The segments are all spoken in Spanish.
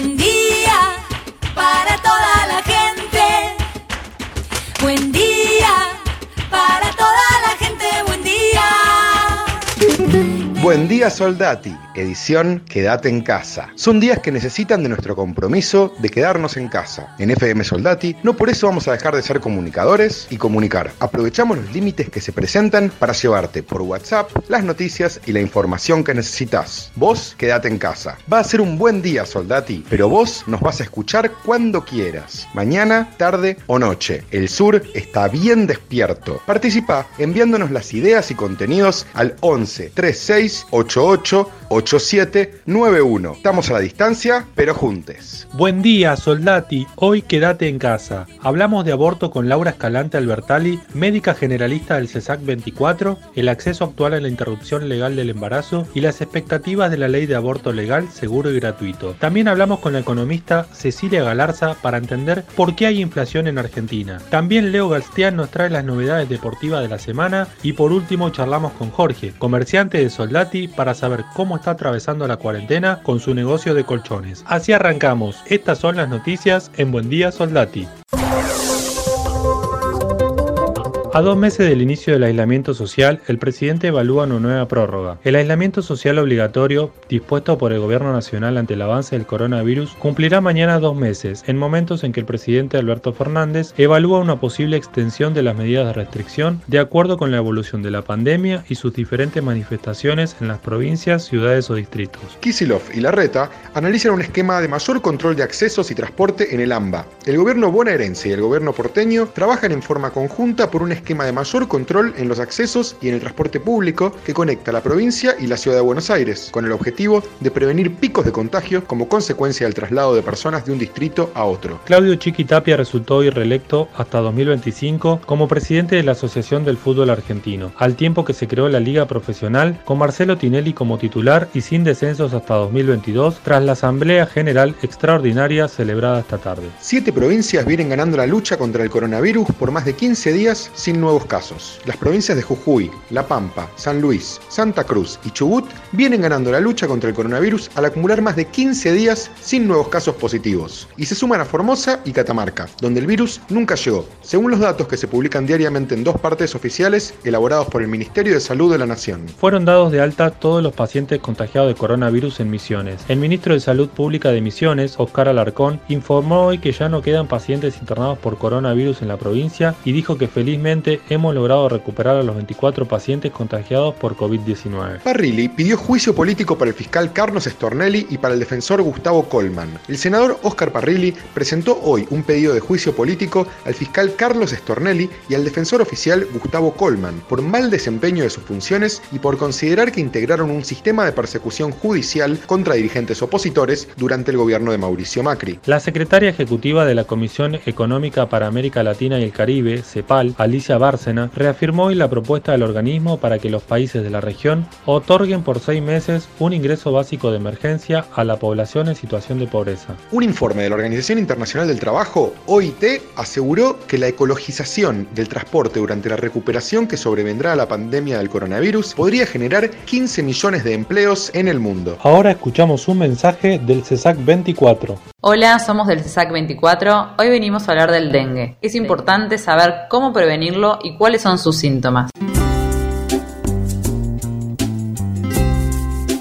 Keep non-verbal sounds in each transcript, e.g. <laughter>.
Buen día para toda la gente. Buen día para toda la gente. Buen día. Buen día Soldati, edición Quédate en casa. Son días que necesitan de nuestro compromiso de quedarnos en casa. En FM Soldati, no por eso vamos a dejar de ser comunicadores y comunicar. Aprovechamos los límites que se presentan para llevarte por WhatsApp las noticias y la información que necesitas. Vos quédate en casa. Va a ser un buen día Soldati, pero vos nos vas a escuchar cuando quieras. Mañana, tarde o noche. El sur está bien despierto. Participa enviándonos las ideas y contenidos al 11 36 88 8791. Estamos a la distancia, pero juntes. Buen día, soldati. Hoy quédate en casa. Hablamos de aborto con Laura Escalante Albertali, médica generalista del CESAC 24, el acceso actual a la interrupción legal del embarazo y las expectativas de la ley de aborto legal, seguro y gratuito. También hablamos con la economista Cecilia Galarza para entender por qué hay inflación en Argentina. También Leo Galstián nos trae las novedades deportivas de la semana y por último charlamos con Jorge, comerciante de Soldati, para saber cómo está atravesando la cuarentena con su negocio de colchones. Así arrancamos. Estas son las noticias en Buen Día Soldati. A dos meses del inicio del aislamiento social, el presidente evalúa una nueva prórroga. El aislamiento social obligatorio, dispuesto por el Gobierno Nacional ante el avance del coronavirus, cumplirá mañana dos meses, en momentos en que el presidente Alberto Fernández evalúa una posible extensión de las medidas de restricción de acuerdo con la evolución de la pandemia y sus diferentes manifestaciones en las provincias, ciudades o distritos. Kisilov y Larreta analizan un esquema de mayor control de accesos y transporte en el AMBA. El gobierno bonaerense y el gobierno porteño trabajan en forma conjunta por un esquema de mayor control en los accesos y en el transporte público que conecta la provincia y la ciudad de Buenos Aires, con el objetivo de prevenir picos de contagio como consecuencia del traslado de personas de un distrito a otro. Claudio Chiquitapia resultó hoy reelecto hasta 2025 como presidente de la Asociación del Fútbol Argentino, al tiempo que se creó la Liga Profesional con Marcelo Tinelli como titular y sin descensos hasta 2022 tras la Asamblea General Extraordinaria celebrada esta tarde. Siete provincias vienen ganando la lucha contra el coronavirus por más de 15 días sin nuevos casos. Las provincias de Jujuy, La Pampa, San Luis, Santa Cruz y Chubut vienen ganando la lucha contra el coronavirus al acumular más de 15 días sin nuevos casos positivos. Y se suman a Formosa y Catamarca, donde el virus nunca llegó, según los datos que se publican diariamente en dos partes oficiales elaborados por el Ministerio de Salud de la Nación. Fueron dados de alta todos los pacientes contagiados de coronavirus en Misiones. El ministro de Salud Pública de Misiones, Oscar Alarcón, informó hoy que ya no quedan pacientes internados por coronavirus en la provincia y dijo que felizmente hemos logrado recuperar a los 24 pacientes contagiados por COVID-19. Parrilli pidió juicio político para el fiscal Carlos Stornelli y para el defensor Gustavo Colman. El senador Oscar Parrilli presentó hoy un pedido de juicio político al fiscal Carlos Stornelli y al defensor oficial Gustavo Colman por mal desempeño de sus funciones y por considerar que integraron un sistema de persecución judicial contra dirigentes opositores durante el gobierno de Mauricio Macri. La secretaria ejecutiva de la Comisión Económica para América Latina y el Caribe, CEPAL, Alicia Bárcena, reafirmó hoy la propuesta del organismo para que los países de la región otorguen por seis meses un ingreso básico de emergencia a la población en situación de pobreza. Un informe de la Organización Internacional del Trabajo, OIT, aseguró que la ecologización del transporte durante la recuperación que sobrevendrá a la pandemia del coronavirus podría generar 15 millones de empleos en el mundo. Ahora escuchamos un mensaje del CESAC 24. Hola, somos del CESAC 24. Hoy venimos a hablar del dengue. Es importante saber cómo prevenirlo y cuáles son sus síntomas.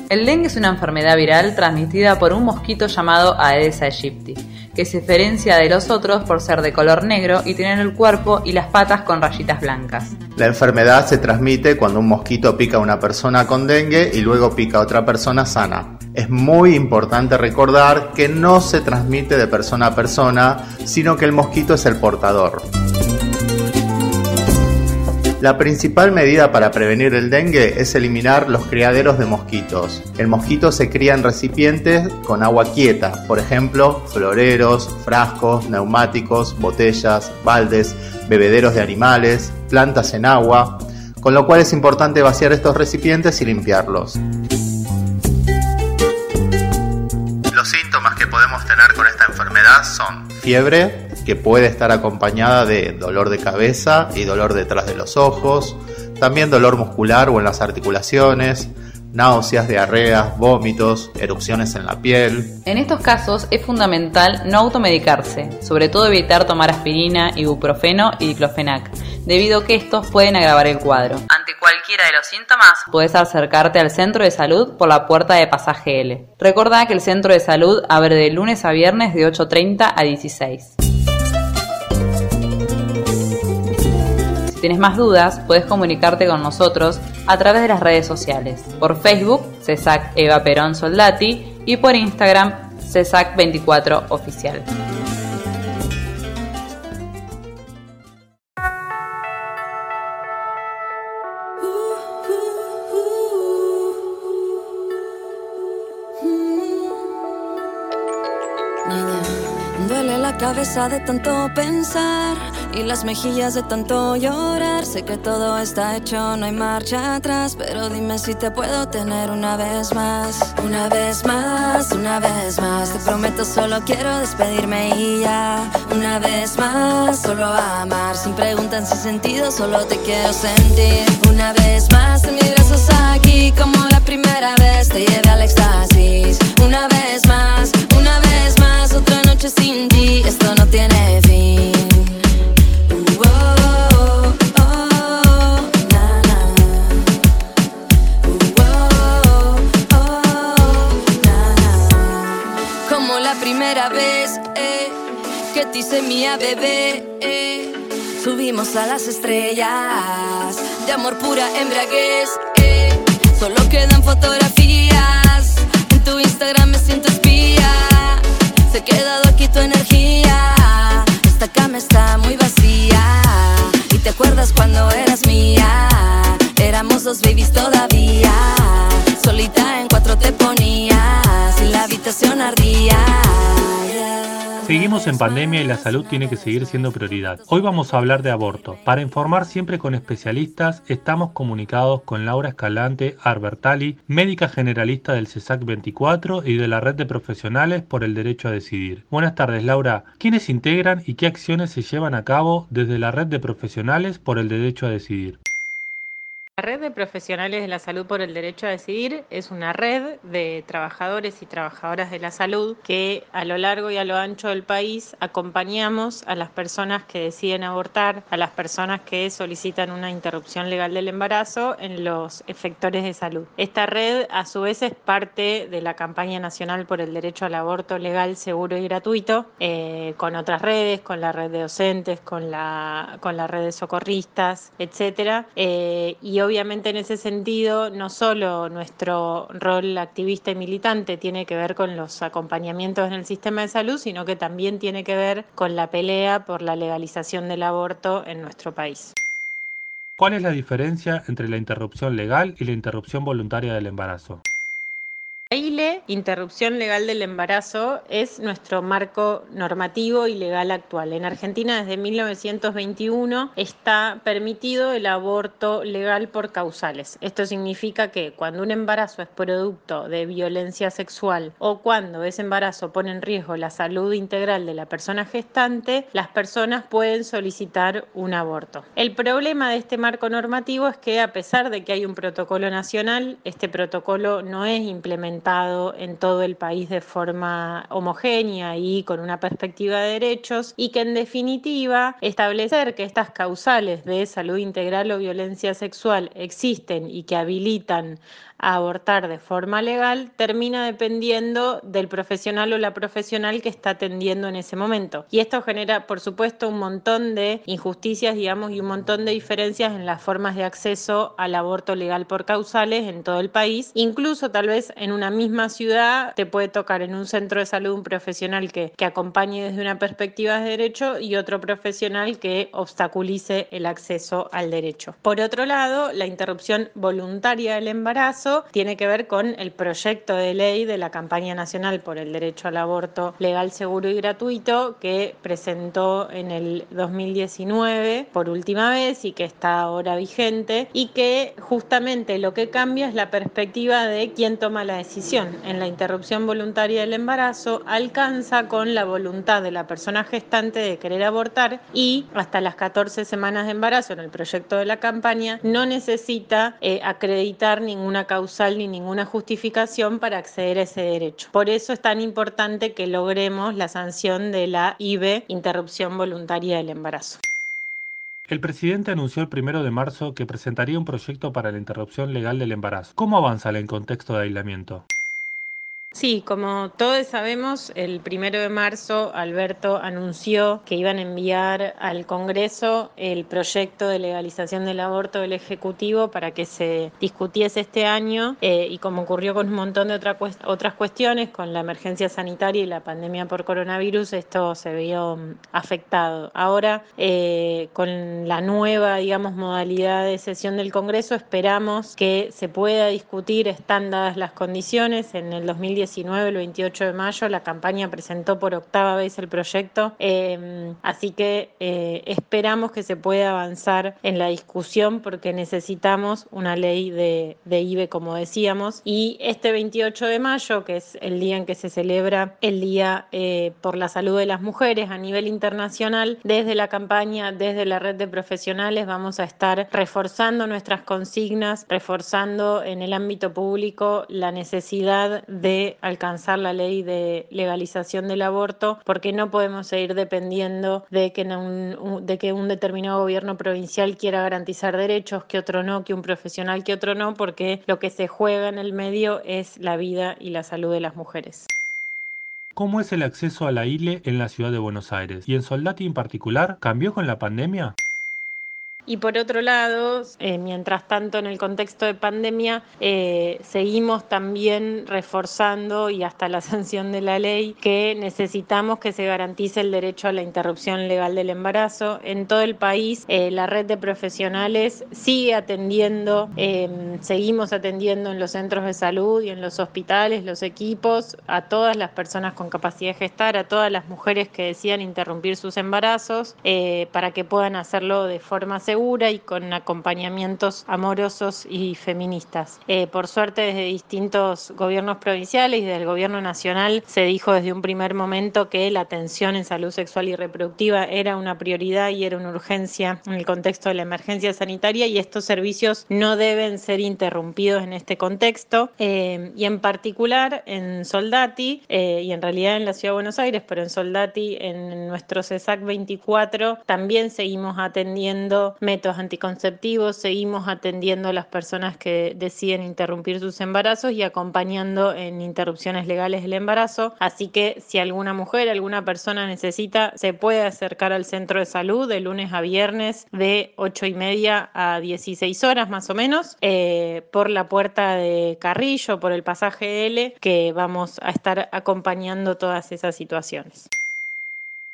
El dengue es una enfermedad viral transmitida por un mosquito llamado Aedes aegypti, que se diferencia de los otros por ser de color negro y tener el cuerpo y las patas con rayitas blancas. La enfermedad se transmite cuando un mosquito pica a una persona con dengue y luego pica a otra persona sana. Es muy importante recordar que no se transmite de persona a persona, sino que el mosquito es el portador. La principal medida para prevenir el dengue es eliminar los criaderos de mosquitos. El mosquito se cría en recipientes con agua quieta, por ejemplo, floreros, frascos, neumáticos, botellas, baldes, bebederos de animales, plantas en agua, con lo cual es importante vaciar estos recipientes y limpiarlos. Los síntomas que podemos tener con esta enfermedad son fiebre, que puede estar acompañada de dolor de cabeza y dolor detrás de los ojos, también dolor muscular o en las articulaciones, náuseas, diarreas, vómitos, erupciones en la piel. En estos casos es fundamental no automedicarse, sobre todo evitar tomar aspirina, ibuprofeno y diclofenac, debido a que estos pueden agravar el cuadro. Ante cualquiera de los síntomas, puedes acercarte al centro de salud por la puerta de pasaje L. Recordá que el centro de salud abre de lunes a viernes de 8.30 a 16. Si tienes más dudas, puedes comunicarte con nosotros a través de las redes sociales. Por Facebook, CESAC Eva Perón Soldati y por Instagram, CESAC24 Oficial. Duele la cabeza de tanto pensar y las mejillas de tanto llorar. Sé que todo está hecho, no hay marcha atrás, pero dime si te puedo tener una vez más. Una vez más, una vez más. Te prometo, solo quiero despedirme y ya. Una vez más, solo amar. Sin preguntas, sin sentido, solo te quiero sentir. Una vez más, en mis brazos aquí, como la primera vez te llevé al éxtasis. Una vez más, una vez más, otra noche sin ti. Esto no tiene fin. Hice mía, bebé. eh. Subimos a las estrellas de amor pura embriaguez. eh. Solo quedan fotografías. En tu Instagram me siento espía. Se ha quedado aquí tu energía. Esta cama está muy vacía. Y te acuerdas cuando eras mía. Éramos dos babies todavía. Solita en cuatro te ponías. Y la habitación ardía. Yeah. Seguimos en pandemia y la salud tiene que seguir siendo prioridad. Hoy vamos a hablar de aborto. Para informar siempre con especialistas, estamos comunicados con Laura Escalante Arbertali, médica generalista del CESAC 24 y de la red de profesionales por el derecho a decidir. Buenas tardes, Laura. ¿Quiénes integran y qué acciones se llevan a cabo desde la red de profesionales por el derecho a decidir? La Red de Profesionales de la Salud por el Derecho a Decidir es una red de trabajadores y trabajadoras de la salud que a lo largo y a lo ancho del país acompañamos a las personas que deciden abortar, a las personas que solicitan una interrupción legal del embarazo en los efectores de salud. Esta red a su vez es parte de la campaña nacional por el derecho al aborto legal, seguro y gratuito, eh, con otras redes, con la red de docentes, con la, con red de socorristas, etcétera. Eh, y obviamente en ese sentido no solo nuestro rol activista y militante tiene que ver con los acompañamientos en el sistema de salud, sino que también tiene que ver con la pelea por la legalización del aborto en nuestro país. ¿Cuál es la diferencia entre la interrupción legal y la interrupción voluntaria del embarazo? Interrupción legal del embarazo, es nuestro marco normativo y legal actual. En Argentina desde 1921 está permitido el aborto legal por causales. Esto significa que cuando un embarazo es producto de violencia sexual o cuando ese embarazo pone en riesgo la salud integral de la persona gestante, las personas pueden solicitar un aborto. El problema de este marco normativo es que a pesar de que hay un protocolo nacional, este protocolo no es implementado en todo el país de forma homogénea y con una perspectiva de derechos y que en definitiva establecer que estas causales de salud integral o violencia sexual existen y que habilitan a abortar de forma legal termina dependiendo del profesional o la profesional que está atendiendo en ese momento. Y esto genera, por supuesto, un montón de injusticias, digamos, y un montón de diferencias en las formas de acceso al aborto legal por causales en todo el país. Incluso tal vez en una misma ciudad te puede tocar en un centro de salud un profesional que, que acompañe desde una perspectiva de derecho y otro profesional que obstaculice el acceso al derecho. Por otro lado, la interrupción voluntaria del embarazo tiene que ver con el proyecto de ley de la campaña nacional por el derecho al aborto legal, seguro y gratuito que presentó en el 2019 por última vez y que está ahora vigente y que justamente lo que cambia es la perspectiva de quién toma la decisión. En la interrupción voluntaria del embarazo alcanza con la voluntad de la persona gestante de querer abortar y hasta las 14 semanas de embarazo en el proyecto de la campaña no necesita eh, acreditar ninguna causa causal ni ninguna justificación para acceder a ese derecho. Por eso es tan importante que logremos la sanción de la IBE, interrupción voluntaria del embarazo. El presidente anunció el primero de marzo que presentaría un proyecto para la interrupción legal del embarazo. ¿Cómo avanza en contexto de aislamiento? Sí, como todos sabemos, el primero de marzo Alberto anunció que iban a enviar al Congreso el proyecto de legalización del aborto del Ejecutivo para que se discutiese este año eh, y como ocurrió con un montón de otras cuestiones, con la emergencia sanitaria y la pandemia por coronavirus, esto se vio mm, afectado. Ahora, eh, con la nueva, digamos, modalidad de sesión del Congreso, esperamos que se pueda discutir, están dadas las condiciones, en el 2019 el 28 de mayo, la campaña presentó por octava vez el proyecto, em, así que eh, esperamos que se pueda avanzar en la discusión porque necesitamos una ley de, IBE, como decíamos, y este 28 de mayo, que es el día en que se celebra el Día eh, por la Salud de las Mujeres a nivel internacional, desde la campaña, desde la red de profesionales, vamos a estar reforzando nuestras consignas, reforzando en el ámbito público la necesidad de alcanzar la ley de legalización del aborto, porque no podemos seguir dependiendo de que, un, de que un determinado gobierno provincial quiera garantizar derechos, que otro no, que un profesional, que otro no, porque lo que se juega en el medio es la vida y la salud de las mujeres. ¿Cómo es el acceso a la ILE en la ciudad de Buenos Aires? ¿Y en Soldati en particular? ¿Cambió con la pandemia? Y por otro lado, eh, mientras tanto en el contexto de pandemia, eh, seguimos también reforzando y hasta la <laughs> sanción de la ley que necesitamos que se garantice el derecho a la interrupción legal del embarazo. En todo el país, eh, la red de profesionales sigue atendiendo, seguimos atendiendo en los centros de salud y en los hospitales, los equipos, a todas las personas con capacidad de gestar, a todas las mujeres que decidan interrumpir sus embarazos, para que puedan hacerlo de forma segura y con acompañamientos amorosos y feministas. Eh, por suerte, desde distintos gobiernos provinciales y del gobierno nacional se dijo desde un primer momento que la atención en salud sexual y reproductiva era una prioridad y era una urgencia en el contexto de la emergencia sanitaria y estos servicios no deben ser interrumpidos en este contexto. Eh, y en particular en Soldati eh, y en realidad en la Ciudad de Buenos Aires, pero en Soldati, en nuestro CESAC 24, también seguimos atendiendo métodos anticonceptivos, seguimos atendiendo a las personas que deciden interrumpir sus embarazos y acompañando en interrupciones legales del embarazo. Así que si alguna mujer, alguna persona necesita, se puede acercar al centro de salud de lunes a viernes de 8 y media a 16 horas más o menos, eh, por la puerta de Carrillo, por el pasaje L, que vamos a estar acompañando todas esas situaciones.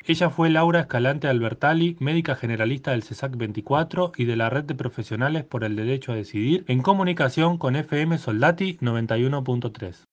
Ella fue Laura Escalante Albertali, médica generalista del CESAC 24 y de la Red de Profesionales por el Derecho a Decidir, en comunicación con FM Soldati 91.3.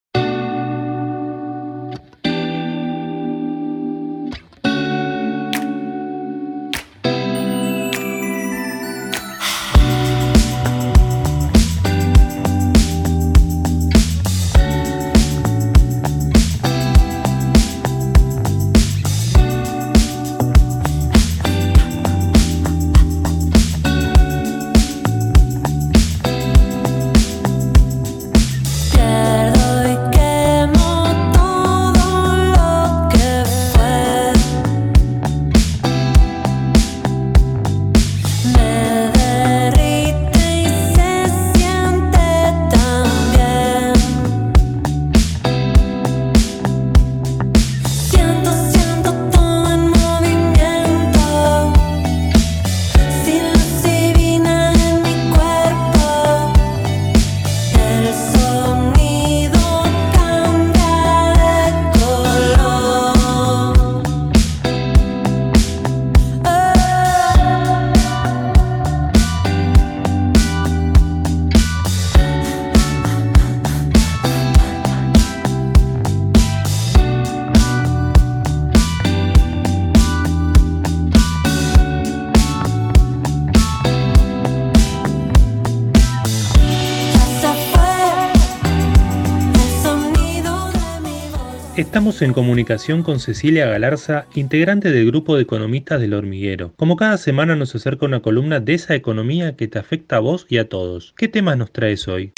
En comunicación con Cecilia Galarza, integrante del grupo de economistas del hormiguero. Como cada semana nos acerca una columna de esa economía que te afecta a vos y a todos. ¿Qué temas nos traes hoy?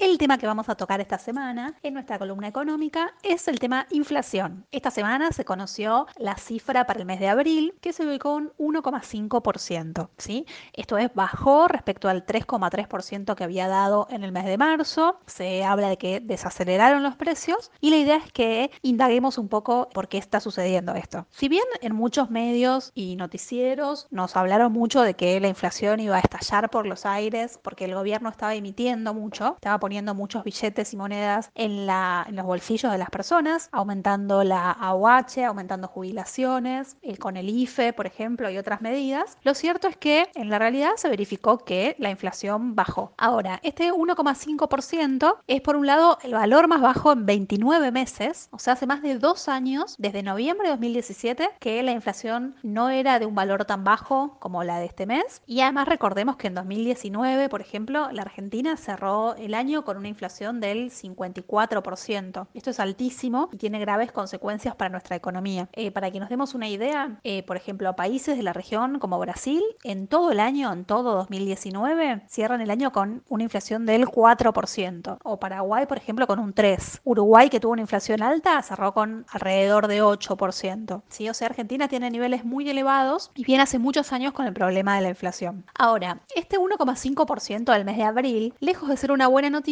El tema que vamos a tocar esta semana en nuestra columna económica es el tema inflación. Esta semana se conoció la cifra para el mes de abril que se ubicó en 1,5%. ¿sí? Esto es bajó respecto al 3,3% que había dado en el mes de marzo. Se habla de que desaceleraron los precios y la idea es que indaguemos un poco por qué está sucediendo esto. Si bien en muchos medios y noticieros nos hablaron mucho de que la inflación iba a estallar por los aires porque el gobierno estaba emitiendo mucho, estaba poniendo muchos billetes y monedas en, los bolsillos de las personas, aumentando la AUH, aumentando jubilaciones, el, con el IFE, por ejemplo, y otras medidas. Lo cierto es que en la realidad se verificó que la inflación bajó. Ahora, este 1,5% es por un lado el valor más bajo en 29 meses, o sea, hace más de dos años, desde noviembre de 2017, que la inflación no era de un valor tan bajo como la de este mes. Y además recordemos que en 2019, por ejemplo, la Argentina cerró el año con una inflación del 54%. Esto es altísimo y tiene graves consecuencias para nuestra economía. Eh, para que nos demos una idea, eh, por ejemplo, países de la región como Brasil, en todo el año, en todo 2019, cierran el año con una inflación del 4%. O Paraguay, por ejemplo, con un 3%. Uruguay, que tuvo una inflación alta, cerró con alrededor de 8%. ¿sí? O sea, Argentina tiene niveles muy elevados y viene hace muchos años con el problema de la inflación. Ahora, este 1,5% del mes de abril, lejos de ser una buena noticia,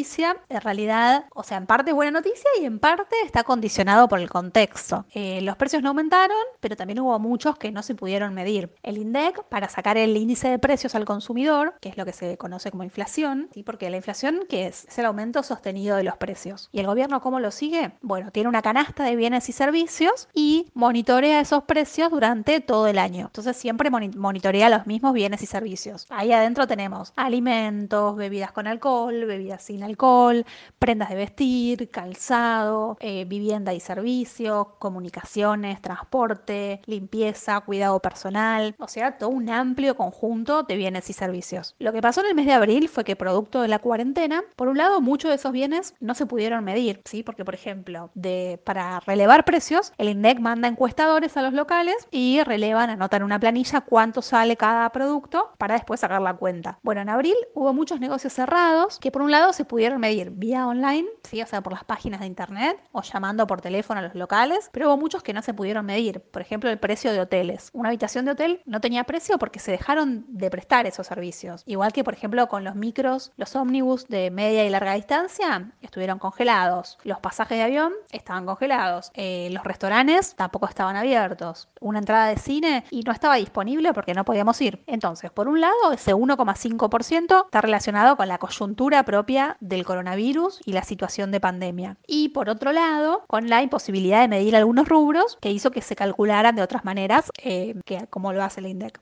en realidad, o sea, en parte es buena noticia y en parte está condicionado por el contexto. Eh, los precios no aumentaron, pero también hubo muchos que no se pudieron medir. El INDEC, para sacar el índice de precios al consumidor, que es lo que se conoce como inflación, ¿sí? porque la inflación, ¿qué es? El aumento sostenido de los precios. ¿Y el gobierno cómo lo sigue? Bueno, tiene una canasta de bienes y servicios y monitorea esos precios durante todo el año. Entonces siempre monitorea los mismos bienes y servicios. Ahí adentro tenemos alimentos, bebidas con alcohol, bebidas alcohol, prendas de vestir, calzado, eh, vivienda y servicios, comunicaciones, transporte, limpieza, cuidado personal, o sea, todo un amplio conjunto de bienes y servicios. Lo que pasó en el mes de abril fue que producto de la cuarentena, por un lado, muchos de esos bienes no se pudieron medir, ¿sí? Porque, por ejemplo, de, para relevar precios, el INDEC manda encuestadores a los locales y relevan, anotan una planilla cuánto sale cada producto para después sacar la cuenta. Bueno, en abril hubo muchos negocios cerrados que por un lado se pudieron medir vía online, ¿sí? o sea, por las páginas de internet o llamando por teléfono a los locales, pero hubo muchos que no se pudieron medir. Por ejemplo, el precio de hoteles. Una habitación de hotel no tenía precio porque se dejaron de prestar esos servicios. Igual que, por ejemplo, con los micros, los ómnibus de media y larga distancia estuvieron congelados. Los pasajes de avión estaban congelados. Eh, los restaurantes tampoco estaban abiertos. Una entrada de cine y no estaba disponible porque no podíamos ir. Entonces, por un lado, ese 1,5% está relacionado con la coyuntura propia del coronavirus y la situación de pandemia. Y por otro lado, con la imposibilidad de medir algunos rubros que hizo que se calcularan de otras maneras eh, que como lo hace el INDEC.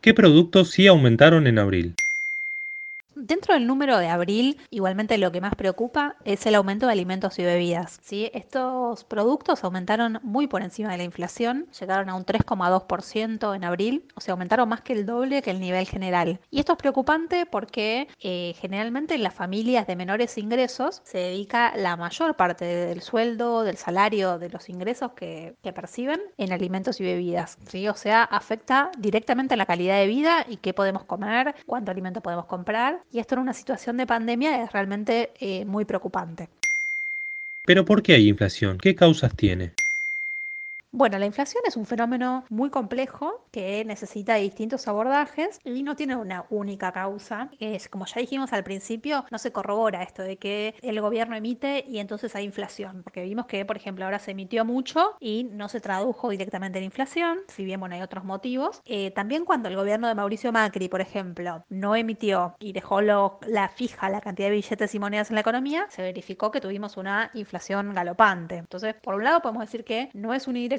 ¿Qué productos sí aumentaron en abril? Dentro del número de abril, igualmente lo que más preocupa es el aumento de alimentos y bebidas. ¿sí? Estos productos aumentaron muy por encima de la inflación, llegaron a un 3,2% en abril, o sea, aumentaron más que el doble que el nivel general. Y esto es preocupante porque eh, generalmente en las familias de menores ingresos se dedica la mayor parte del sueldo, del salario, de los ingresos que, perciben en alimentos y bebidas. ¿sí? O sea, afecta directamente a la calidad de vida y qué podemos comer, cuánto alimento podemos comprar y esto en una situación de pandemia es realmente eh, muy preocupante. ¿Pero por qué hay inflación? ¿Qué causas tiene? Bueno, la inflación es un fenómeno muy complejo que necesita distintos abordajes y no tiene una única causa. Es, como ya dijimos al principio, no se corrobora esto de que el gobierno emite y entonces hay inflación, porque vimos que, por ejemplo, ahora se emitió mucho y no se tradujo directamente en inflación, si bien bueno, hay otros motivos. Eh, también cuando el gobierno de Mauricio Macri, por ejemplo, no emitió y dejó la fija la cantidad de billetes y monedas en la economía, se verificó que tuvimos una inflación galopante. Entonces, por un lado, podemos decir que no es unidireccional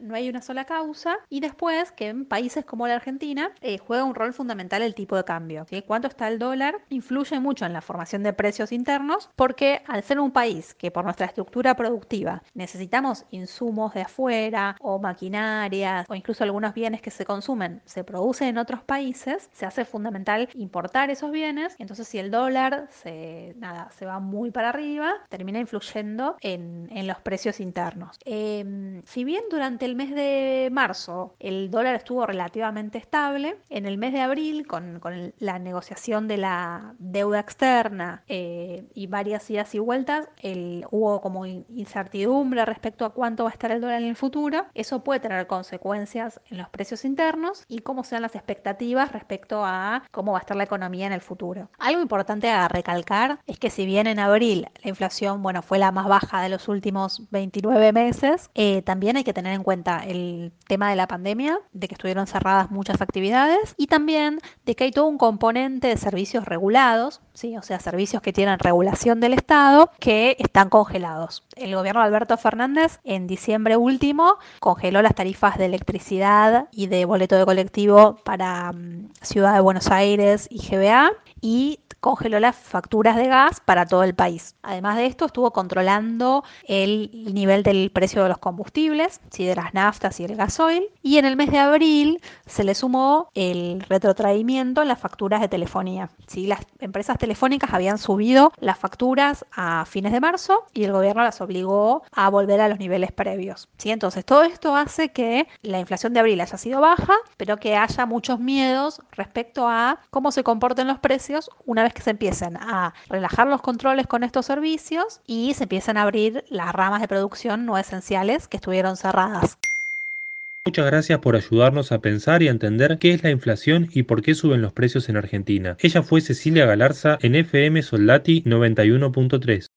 no hay una sola causa, y después que en países como la Argentina eh, juega un rol fundamental el tipo de cambio. ¿sí? Cuánto está el dólar influye mucho en la formación de precios internos, porque al ser un país que por nuestra estructura productiva necesitamos insumos de afuera o maquinarias o incluso algunos bienes que se consumen se producen en otros países, se hace fundamental importar esos bienes. Entonces, si el dólar se, nada, se va muy para arriba, termina influyendo en, en los precios internos. Eh, si bien bien durante el mes de marzo el dólar estuvo relativamente estable, en el mes de abril, con, la negociación de la deuda externa eh, y varias idas y vueltas, el, hubo como incertidumbre respecto a cuánto va a estar el dólar en el futuro. Eso puede tener consecuencias en los precios internos y cómo sean las expectativas respecto a cómo va a estar la economía en el futuro. Algo importante a recalcar es que si bien en abril la inflación, bueno, fue la más baja de los últimos 29 meses, eh, también hay que tener en cuenta el tema de la pandemia, de que estuvieron cerradas muchas actividades y también de que hay todo un componente de servicios regulados, ¿sí? o sea, servicios que tienen regulación del Estado que están congelados. El gobierno de Alberto Fernández en diciembre último congeló las tarifas de electricidad y de boleto de colectivo para mm, Ciudad de Buenos Aires y GBA y congeló las facturas de gas para todo el país. Además de esto, estuvo controlando el nivel del precio de los combustibles, ¿sí? de las naftas y el gasoil. Y en el mes de abril se le sumó el retrotraimiento en las facturas de telefonía. ¿sí? Las empresas telefónicas habían subido las facturas a fines de marzo y el gobierno las obligó a volver a los niveles previos. ¿sí? Entonces, todo esto hace que la inflación de abril haya sido baja, pero que haya muchos miedos respecto a cómo se comporten los precios una vez que se empiecen a relajar los controles con estos servicios y se empiezan a abrir las ramas de producción no esenciales que estuvieron cerradas. Muchas gracias por ayudarnos a pensar y a entender qué es la inflación y por qué suben los precios en Argentina. Ella fue Cecilia Galarza en FM Soldati 91.3.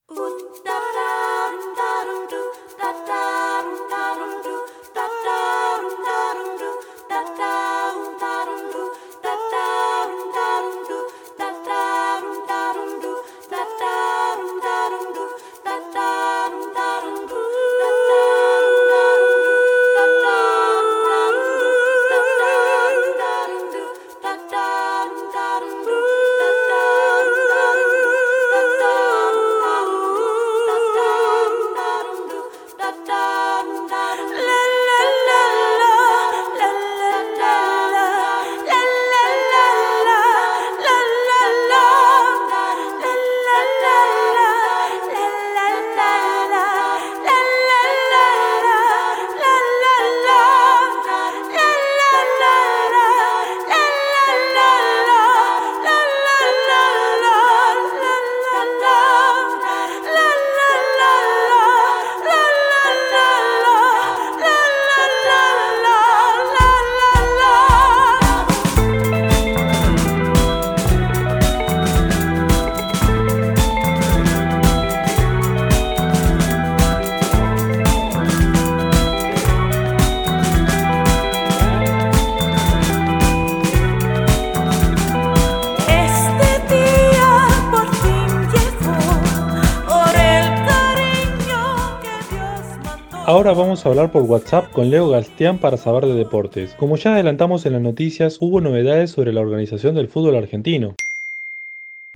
Ahora vamos a hablar por WhatsApp con Leo Gastián para saber de deportes. Como ya adelantamos en las noticias, hubo novedades sobre la organización del fútbol argentino.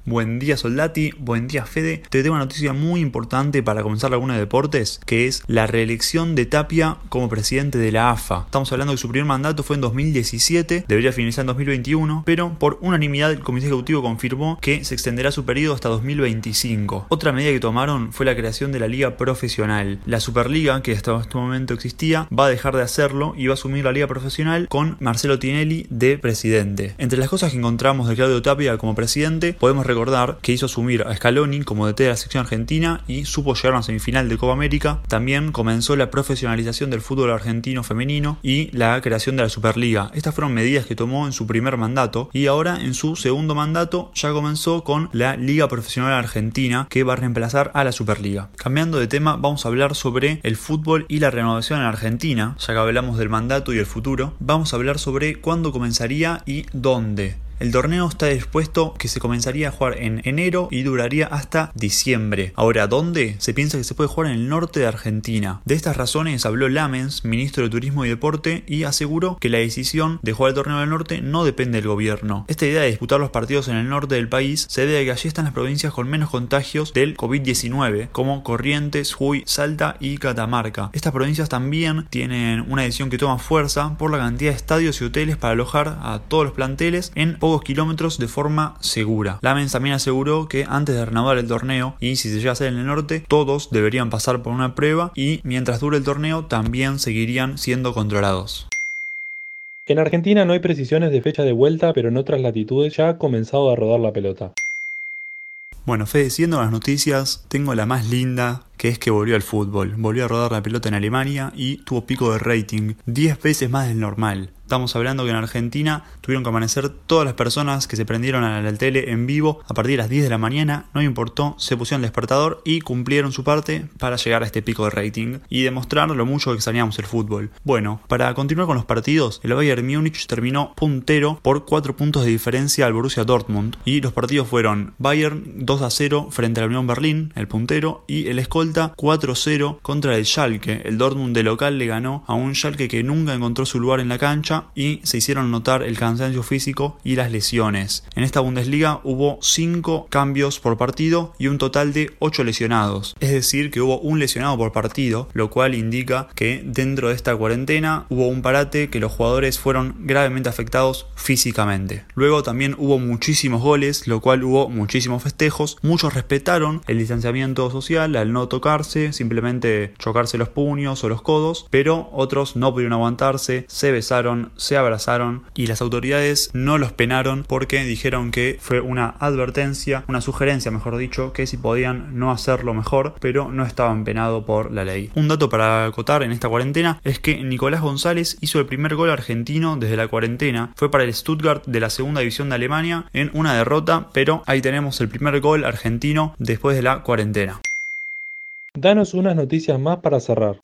Buen día Soldati, buen día Fede. Te tengo una noticia muy importante para comenzar alguna de deportes, que es la reelección de Tapia como presidente de la AFA. Estamos hablando de que su primer mandato fue en 2017, debería finalizar en 2021, pero por unanimidad el Comité Ejecutivo confirmó que se extenderá su periodo hasta 2025. Otra medida que tomaron fue la creación de la Liga Profesional. La Superliga, que hasta este momento existía, va a dejar de hacerlo y va a asumir la Liga Profesional con Marcelo Tinelli de presidente. Entre las cosas que encontramos de Claudio Tapia como presidente, podemos recordar que hizo asumir a Scaloni como DT de la sección argentina y supo llegar a una semifinal de Copa América. También comenzó la profesionalización del fútbol argentino femenino y la creación de la Superliga. Estas fueron medidas que tomó en su primer mandato y ahora en su segundo mandato ya comenzó con la Liga Profesional Argentina que va a reemplazar a la Superliga. Cambiando de tema, vamos a hablar sobre el fútbol y la renovación en Argentina, ya que hablamos del mandato y el futuro. Vamos a hablar sobre cuándo comenzaría y dónde. El torneo está dispuesto que se comenzaría a jugar en enero y duraría hasta diciembre. Ahora, ¿dónde? Se piensa que se puede jugar en el norte de Argentina. De estas razones habló Lamens, ministro de Turismo y Deporte, y aseguró que la decisión de jugar el torneo del norte no depende del gobierno. Esta idea de disputar los partidos en el norte del país se debe a que allí están las provincias con menos contagios del COVID-19, como Corrientes, Jujuy, Salta y Catamarca. Estas provincias también tienen una decisión que toma fuerza por la cantidad de estadios y hoteles para alojar a todos los planteles en kilómetros de forma segura. Lamens también aseguró que antes de renovar el torneo y si se llega a hacer en el norte, todos deberían pasar por una prueba y mientras dure el torneo también seguirían siendo controlados. En Argentina no hay precisiones de fecha de vuelta, pero en otras latitudes ya ha comenzado a rodar la pelota. Bueno, Fede, siendo las noticias, tengo la más linda, que es que volvió al fútbol. Volvió a rodar la pelota en Alemania y tuvo pico de rating, 10 veces más del normal. Estamos hablando que en Argentina tuvieron que amanecer todas las personas que se prendieron a la tele en vivo a partir de las 10 de la mañana, no importó, se pusieron el despertador y cumplieron su parte para llegar a este pico de rating y demostrar lo mucho que extrañamos el fútbol. Bueno, para continuar con los partidos, el Bayern Múnich terminó puntero por 4 puntos de diferencia al Borussia Dortmund y los partidos fueron Bayern 2 a 0 frente a la Unión Berlín, el puntero, y el escolta 4-0 contra el Schalke. El Dortmund de local le ganó a un Schalke que nunca encontró su lugar en la cancha y se hicieron notar el cansancio físico y las lesiones. En esta Bundesliga hubo 5 cambios por partido y un total de 8 lesionados. Es decir, que hubo un lesionado por partido, lo cual indica que dentro de esta cuarentena hubo un parate que los jugadores fueron gravemente afectados físicamente. Luego también hubo muchísimos goles, lo cual hubo muchísimos festejos. Muchos respetaron el distanciamiento social al no tocarse, simplemente chocarse los puños o los codos, pero otros no pudieron aguantarse, se besaron, se abrazaron y las autoridades no los penaron porque dijeron que fue una advertencia, una sugerencia mejor dicho, que si podían no hacerlo mejor, pero no estaban penados por la ley. Un dato para acotar en esta cuarentena es que Nicolás González hizo el primer gol argentino desde la cuarentena, fue para el Stuttgart de la segunda división de Alemania en una derrota, pero ahí tenemos el primer gol argentino después de la cuarentena. Danos unas noticias más para cerrar.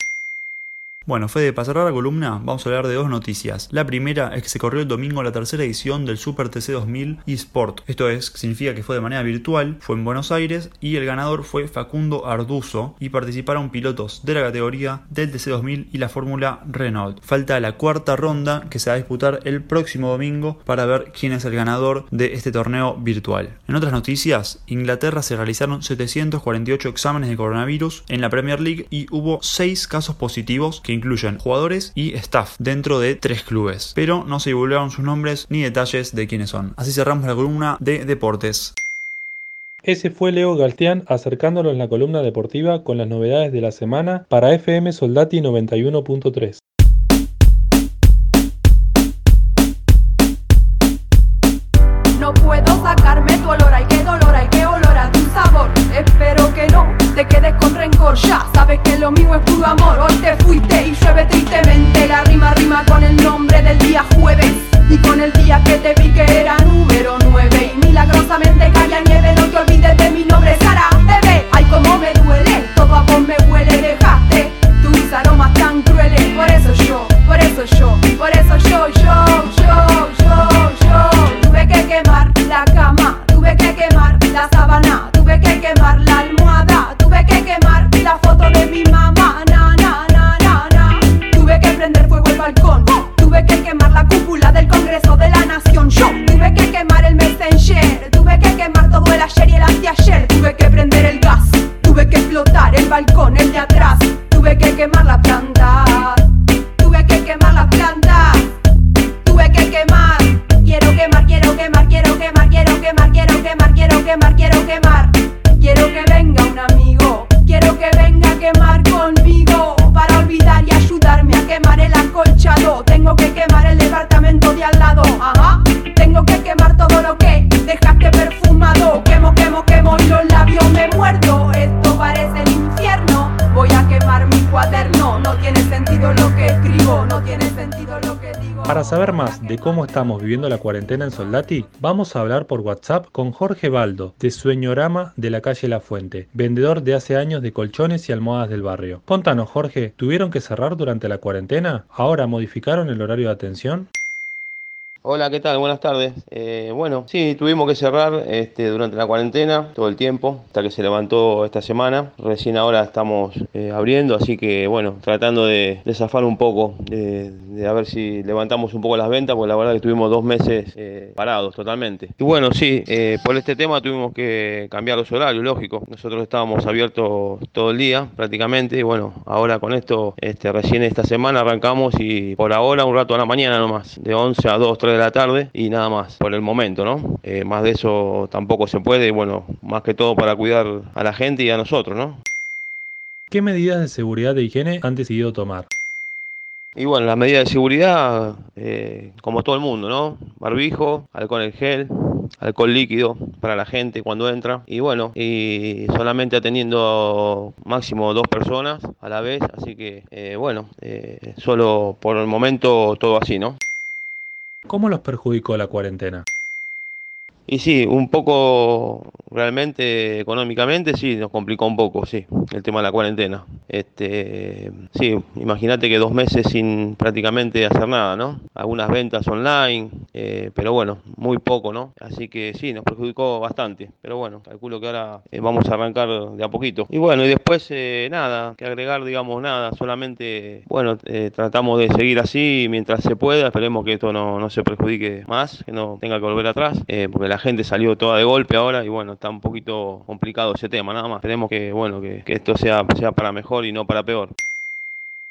Bueno, Fede, para cerrar la columna, vamos a hablar de dos noticias. La primera es que se corrió el domingo la tercera edición del Super TC 2000 eSport. Esto es, significa que fue de manera virtual, fue en Buenos Aires y el ganador fue Facundo Arduzo y participaron pilotos de la categoría del TC 2000 y la Fórmula Renault. Falta la cuarta ronda que se va a disputar el próximo domingo para ver quién es el ganador de este torneo virtual. En otras noticias, Inglaterra se realizaron 748 exámenes de coronavirus en la Premier League y hubo 6 casos positivos que incluyen jugadores y staff dentro de tres clubes, pero no se divulgaron sus nombres ni detalles de quiénes son. Así cerramos la columna de deportes. Ese fue Leo Galtián acercándonos la columna deportiva con las novedades de la semana para FM Soldati 91.3. te quedes con rencor, ya sabes que lo mío es puro amor. Hoy te fuiste y llueve tristemente, la rima rima con el nombre del día jueves. Y con el día que te vi que era número 9 Y milagrosamente caía nieve, no te olvides de mi nombre Sara, saber más de cómo estamos viviendo la cuarentena en Soldati, vamos a hablar por WhatsApp con Jorge Baldo, de Sueñorama de la calle La Fuente, vendedor de hace años de colchones y almohadas del barrio. Contanos, Jorge, ¿tuvieron que cerrar durante la cuarentena? ¿Ahora modificaron el horario de atención? Hola, ¿qué tal? Buenas tardes. Eh, bueno, sí, tuvimos que cerrar este, durante la cuarentena todo el tiempo, hasta que se levantó esta semana. Recién ahora estamos eh, abriendo, así que bueno, tratando de, de zafar un poco, de, a ver si levantamos un poco las ventas, porque la verdad que estuvimos dos meses eh, parados totalmente. Y bueno, sí, por este tema tuvimos que cambiar los horarios, lógico. Nosotros estábamos abiertos todo el día prácticamente, y bueno, ahora con esto, este, recién esta semana arrancamos y por ahora un rato a la mañana nomás, de 11 a 2, 3 de de la tarde y nada más por el momento, ¿no? Eh, más de eso tampoco se puede, bueno, más que todo para cuidar a la gente y a nosotros, ¿no? ¿Qué medidas de seguridad e higiene han decidido tomar? Y bueno, las medidas de seguridad, eh, como todo el mundo, ¿no? Barbijo, alcohol en gel, alcohol líquido para la gente cuando entra. Y bueno, y solamente atendiendo máximo dos personas a la vez. Así que, eh, bueno, eh, solo por el momento todo así, ¿no? ¿Cómo los perjudicó la cuarentena? Y sí, un poco realmente económicamente sí, nos complicó un poco, sí, el tema de la cuarentena. Este, sí, imagínate que dos meses sin prácticamente hacer nada, ¿no? Algunas ventas online, eh, pero bueno, muy poco, ¿no? Así que sí, nos perjudicó bastante, pero bueno, calculo que ahora eh, vamos a arrancar de a poquito. Y bueno, y después eh, nada, que agregar, digamos, nada, solamente, bueno, tratamos de seguir así mientras se pueda, esperemos que esto no, no se perjudique más, que no tenga que volver atrás, porque la la gente salió toda de golpe ahora y bueno, está un poquito complicado ese tema, nada más. Esperemos que, bueno, que, esto sea, sea para mejor y no para peor.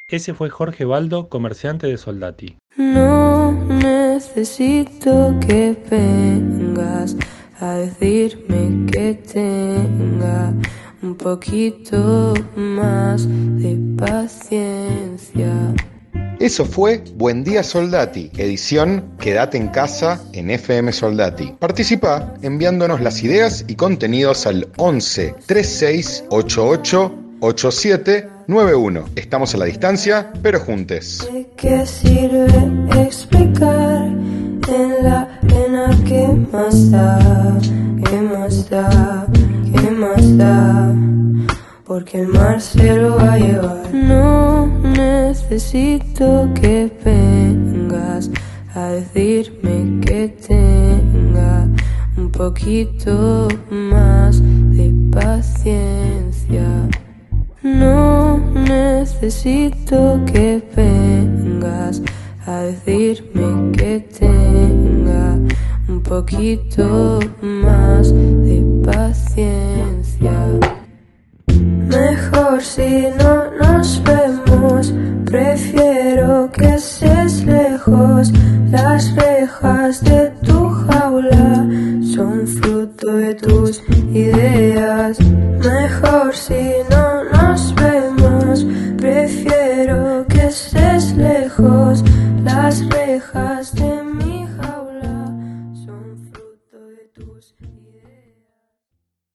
Ese fue Jorge Baldo, comerciante de Soldati. No necesito que vengas a decirme que tenga un poquito más de paciencia. Eso fue Buen Día Soldati, edición Quédate en casa en FM Soldati. Participa enviándonos las ideas y contenidos al 11 36 88 87 91. Estamos a la distancia, pero juntes. qué sirve explicar en la pena que más da, que más da, que más da? Porque el mar se lo va a llevar. No necesito que vengas a decirme que tenga un poquito más de paciencia. No necesito que vengas a decirme que tenga un poquito más de paciencia. Mejor si no nos vemos, prefiero que estés lejos. Las rejas de tu jaula son fruto de tus ideas. Mejor si no nos vemos, prefiero que estés lejos. Las rejas de